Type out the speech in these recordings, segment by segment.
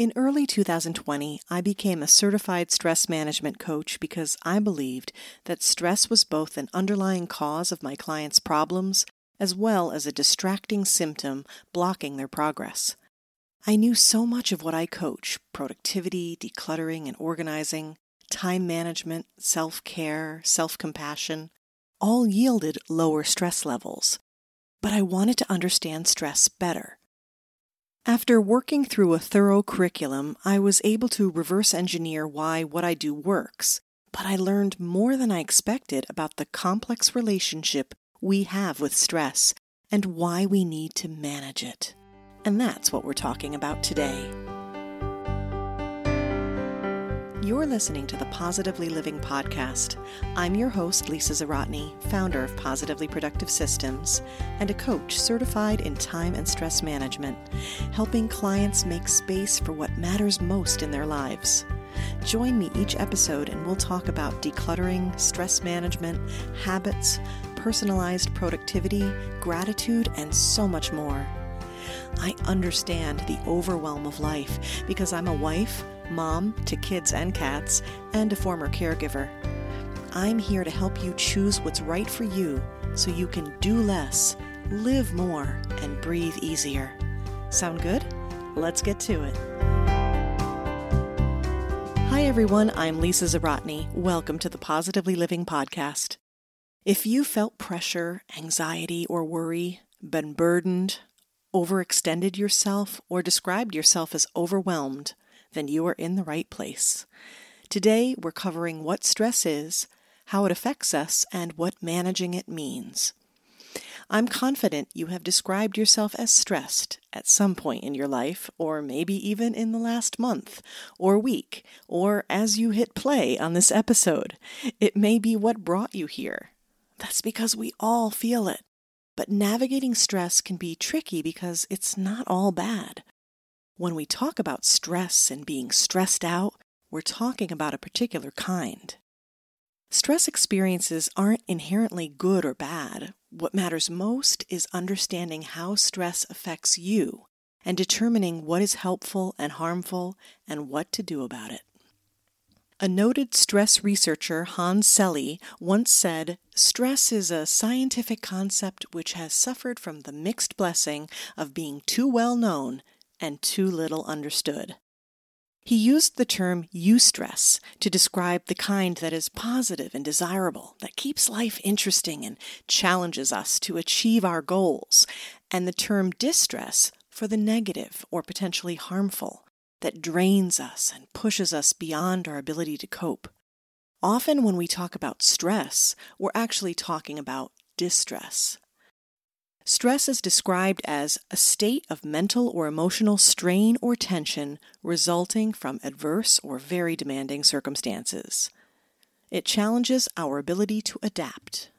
In early 2020, I became a certified stress management coach because I believed that stress was both an underlying cause of my clients' problems as well as a distracting symptom blocking their progress. I knew so much of what I coach productivity, decluttering and organizing, time management, self care, self compassion all yielded lower stress levels. But I wanted to understand stress better. After working through a thorough curriculum, I was able to reverse engineer why what I do works, but I learned more than I expected about the complex relationship we have with stress and why we need to manage it. And that's what we're talking about today. You're listening to the Positively Living Podcast. I'm your host, Lisa Zawrotny, founder of Positively Productive Systems and a coach certified in time and stress management, helping clients make space for what matters most in their lives. Join me each episode and we'll talk about decluttering, stress management, habits, personalized productivity, gratitude, and so much more. I understand the overwhelm of life because I'm a wife mom to kids and cats, and a former caregiver. I'm here to help you choose what's right for you so you can do less, live more, and breathe easier. Sound good? Let's get to it. Hi, everyone. I'm Lisa Zawrotny. Welcome to the Positively Living Podcast. If you felt pressure, anxiety, or worry, been burdened, overextended yourself, or described yourself as overwhelmed, then you are in the right place. Today, we're covering what stress is, how it affects us, and what managing it means. I'm confident you have described yourself as stressed at some point in your life, or maybe even in the last month or week, or as you hit play on this episode. It may be what brought you here. That's because we all feel it. But navigating stress can be tricky because it's not all bad. When we talk about stress and being stressed out, we're talking about a particular kind. Stress experiences aren't inherently good or bad. What matters most is understanding how stress affects you and determining what is helpful and harmful and what to do about it. A noted stress researcher, Hans Selye, once said Stress is a scientific concept which has suffered from the mixed blessing of being too well known and too little understood. He used the term eustress to describe the kind that is positive and desirable, that keeps life interesting and challenges us to achieve our goals, and the term distress for the negative or potentially harmful, that drains us and pushes us beyond our ability to cope. Often, when we talk about stress, we're actually talking about distress. Stress is described as a state of mental or emotional strain or tension resulting from adverse or very demanding circumstances. It challenges our ability to adapt.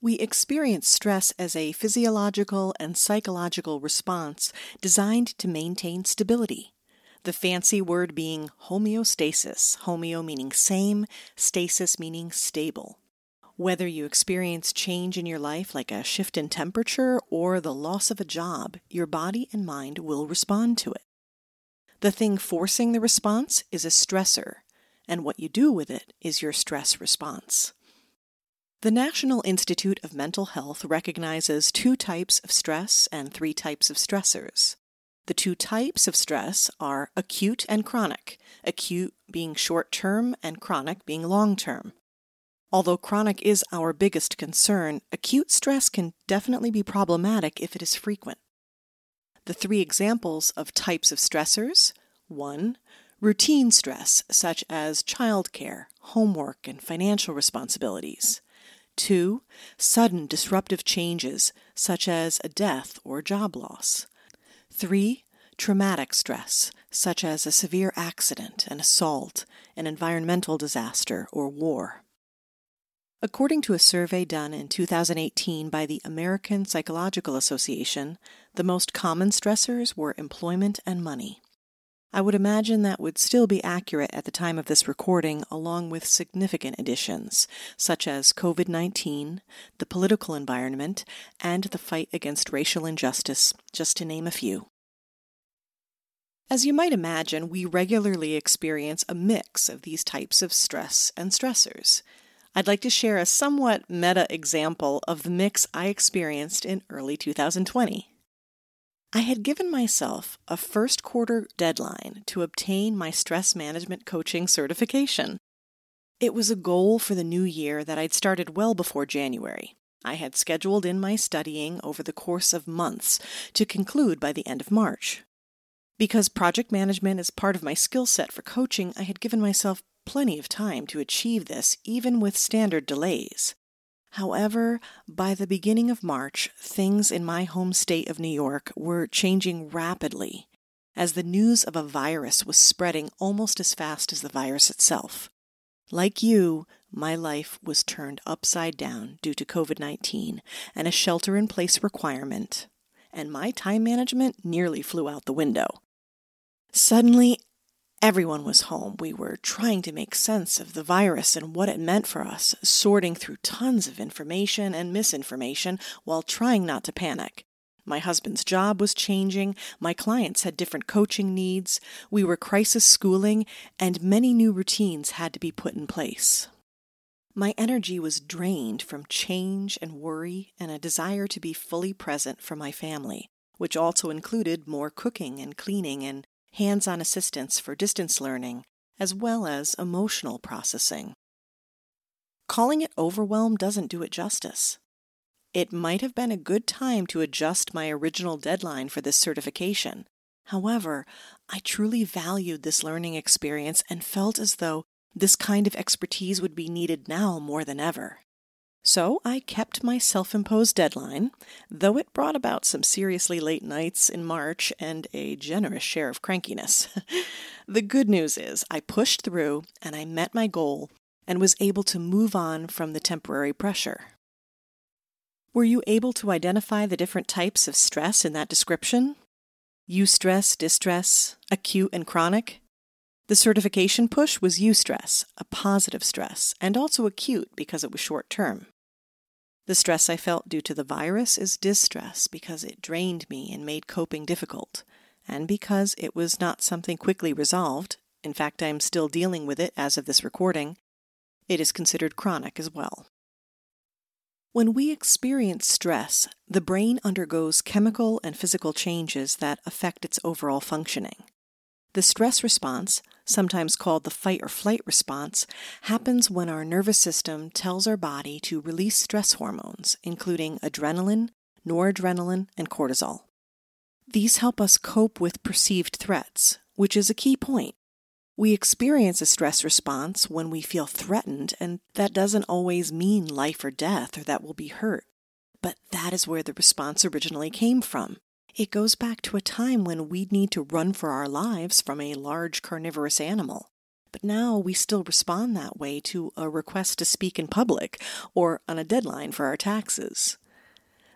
We experience stress as a physiological and psychological response designed to maintain stability. The fancy word being homeostasis, homeo meaning same, stasis meaning stable. Whether you experience change in your life, like a shift in temperature or the loss of a job, your body and mind will respond to it. The thing forcing the response is a stressor, and what you do with it is your stress response. The National Institute of Mental Health recognizes two types of stress and three types of stressors. The two types of stress are acute and chronic, acute being short term and chronic being long term. Although chronic is our biggest concern, acute stress can definitely be problematic if it is frequent. The three examples of types of stressors 1. Routine stress, such as childcare, homework, and financial responsibilities. 2. Sudden disruptive changes, such as a death or job loss. 3. Traumatic stress, such as a severe accident, an assault, an environmental disaster, or war. According to a survey done in 2018 by the American Psychological Association, the most common stressors were employment and money. I would imagine that would still be accurate at the time of this recording, along with significant additions, such as COVID 19, the political environment, and the fight against racial injustice, just to name a few. As you might imagine, we regularly experience a mix of these types of stress and stressors. I'd like to share a somewhat meta example of the mix I experienced in early 2020. I had given myself a first quarter deadline to obtain my stress management coaching certification. It was a goal for the new year that I'd started well before January. I had scheduled in my studying over the course of months to conclude by the end of March. Because project management is part of my skill set for coaching, I had given myself plenty of time to achieve this, even with standard delays. However, by the beginning of March, things in my home state of New York were changing rapidly as the news of a virus was spreading almost as fast as the virus itself. Like you, my life was turned upside down due to COVID 19 and a shelter in place requirement, and my time management nearly flew out the window. Suddenly, Everyone was home. We were trying to make sense of the virus and what it meant for us, sorting through tons of information and misinformation while trying not to panic. My husband's job was changing, my clients had different coaching needs, we were crisis schooling, and many new routines had to be put in place. My energy was drained from change and worry and a desire to be fully present for my family, which also included more cooking and cleaning and hands on assistance for distance learning, as well as emotional processing. Calling it overwhelm doesn't do it justice. It might have been a good time to adjust my original deadline for this certification. However, I truly valued this learning experience and felt as though this kind of expertise would be needed now more than ever. So I kept my self imposed deadline, though it brought about some seriously late nights in March and a generous share of crankiness. the good news is I pushed through and I met my goal and was able to move on from the temporary pressure. Were you able to identify the different types of stress in that description? Eustress, distress, acute, and chronic? The certification push was eustress, a positive stress, and also acute because it was short term. The stress I felt due to the virus is distress because it drained me and made coping difficult, and because it was not something quickly resolved. In fact, I am still dealing with it as of this recording. It is considered chronic as well. When we experience stress, the brain undergoes chemical and physical changes that affect its overall functioning. The stress response, sometimes called the fight or flight response, happens when our nervous system tells our body to release stress hormones, including adrenaline, noradrenaline, and cortisol. These help us cope with perceived threats, which is a key point. We experience a stress response when we feel threatened, and that doesn't always mean life or death or that we'll be hurt. But that is where the response originally came from. It goes back to a time when we'd need to run for our lives from a large carnivorous animal. But now we still respond that way to a request to speak in public or on a deadline for our taxes.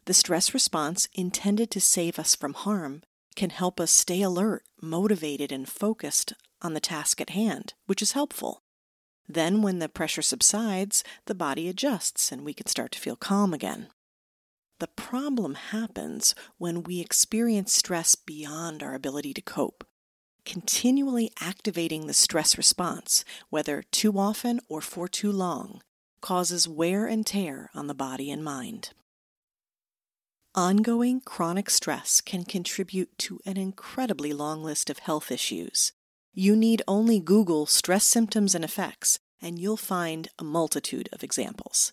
The stress response, intended to save us from harm, can help us stay alert, motivated, and focused on the task at hand, which is helpful. Then, when the pressure subsides, the body adjusts and we can start to feel calm again. The problem happens when we experience stress beyond our ability to cope. Continually activating the stress response, whether too often or for too long, causes wear and tear on the body and mind. Ongoing chronic stress can contribute to an incredibly long list of health issues. You need only Google stress symptoms and effects, and you'll find a multitude of examples.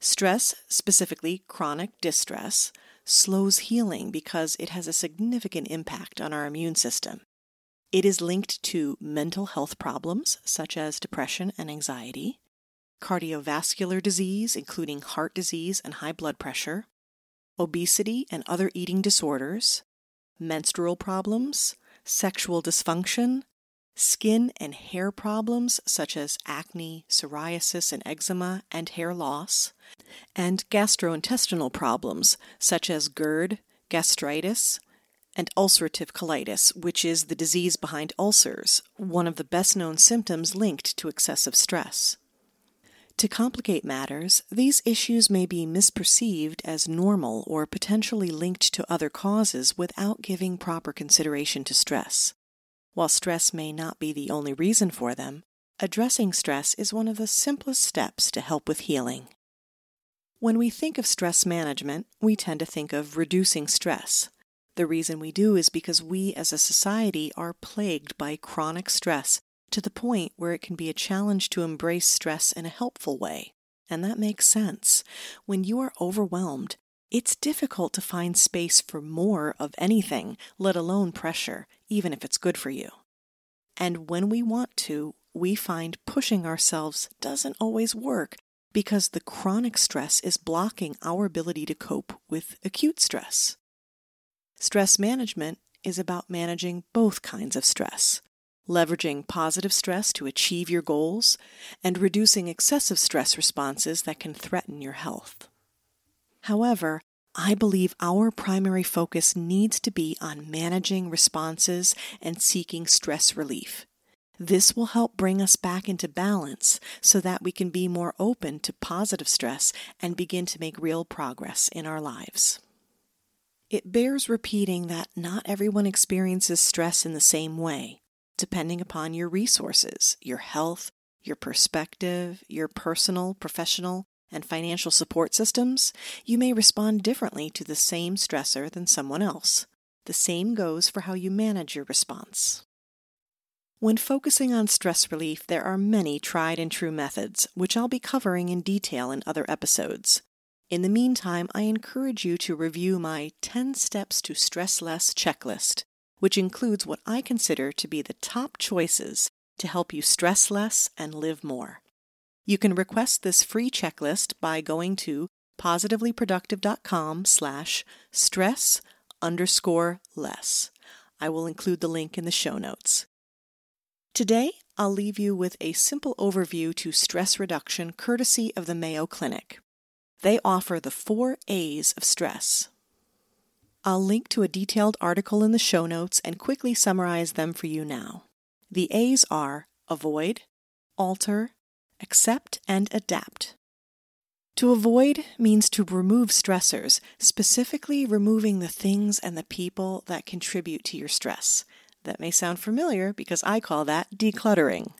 Stress, specifically chronic distress, slows healing because it has a significant impact on our immune system. It is linked to mental health problems such as depression and anxiety, cardiovascular disease, including heart disease and high blood pressure, obesity and other eating disorders, menstrual problems, sexual dysfunction, skin and hair problems such as acne, psoriasis, and eczema, and hair loss, and gastrointestinal problems such as GERD, gastritis, and ulcerative colitis, which is the disease behind ulcers, one of the best known symptoms linked to excessive stress. To complicate matters, these issues may be misperceived as normal or potentially linked to other causes without giving proper consideration to stress. While stress may not be the only reason for them, addressing stress is one of the simplest steps to help with healing. When we think of stress management, we tend to think of reducing stress. The reason we do is because we as a society are plagued by chronic stress to the point where it can be a challenge to embrace stress in a helpful way. And that makes sense. When you are overwhelmed, it's difficult to find space for more of anything, let alone pressure, even if it's good for you. And when we want to, we find pushing ourselves doesn't always work because the chronic stress is blocking our ability to cope with acute stress. Stress management is about managing both kinds of stress leveraging positive stress to achieve your goals, and reducing excessive stress responses that can threaten your health. However, I believe our primary focus needs to be on managing responses and seeking stress relief. This will help bring us back into balance so that we can be more open to positive stress and begin to make real progress in our lives. It bears repeating that not everyone experiences stress in the same way depending upon your resources, your health, your perspective, your personal, professional, and financial support systems, you may respond differently to the same stressor than someone else. The same goes for how you manage your response. When focusing on stress relief, there are many tried and true methods, which I'll be covering in detail in other episodes. In the meantime, I encourage you to review my 10 Steps to Stress Less checklist, which includes what I consider to be the top choices to help you stress less and live more. You can request this free checklist by going to positivelyproductive.com slash stress underscore less. I will include the link in the show notes. Today, I'll leave you with a simple overview to stress reduction courtesy of the Mayo Clinic. They offer the four A's of stress I'll link to a detailed article in the show notes and quickly summarize them for you now. The A's are avoid, alter, accept, and adapt. To avoid means to remove stressors, specifically removing the things and the people that contribute to your stress. That may sound familiar because I call that decluttering.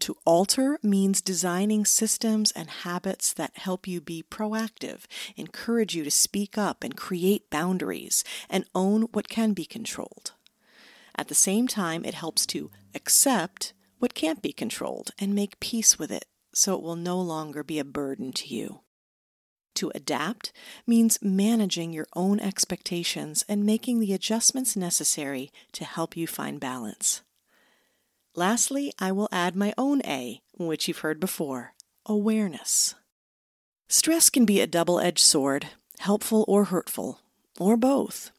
To alter means designing systems and habits that help you be proactive, encourage you to speak up and create boundaries, and own what can be controlled. At the same time, it helps to accept what can't be controlled and make peace with it so it will no longer be a burden to you. To adapt means managing your own expectations and making the adjustments necessary to help you find balance. Lastly, I will add my own A, which you've heard before awareness. Stress can be a double edged sword, helpful or hurtful, or both.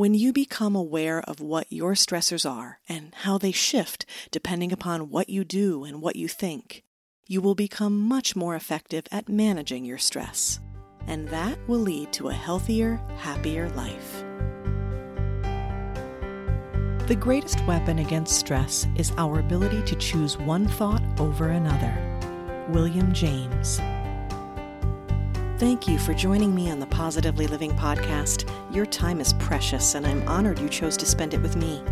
When you become aware of what your stressors are and how they shift depending upon what you do and what you think, you will become much more effective at managing your stress. And that will lead to a healthier, happier life. The greatest weapon against stress is our ability to choose one thought over another. William James. Thank you for joining me on the Positively Living podcast. Your time is precious, and I'm honored you chose to spend it with me.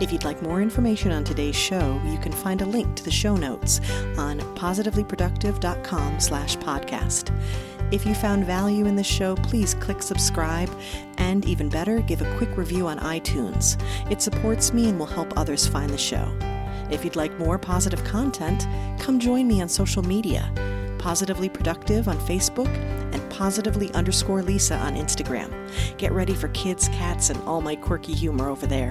If you'd like more information on today's show, you can find a link to the show notes on positivelyproductive.com slash podcast. If you found value in this show, please click subscribe and even better, give a quick review on iTunes. It supports me and will help others find the show. If you'd like more positive content, come join me on social media. Positively Productive on Facebook positively underscore Lisa on Instagram. Get ready for kids, cats, and all my quirky humor over there.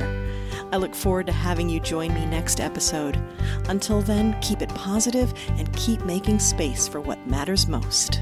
I look forward to having you join me next episode. Until then, keep it positive and keep making space for what matters most.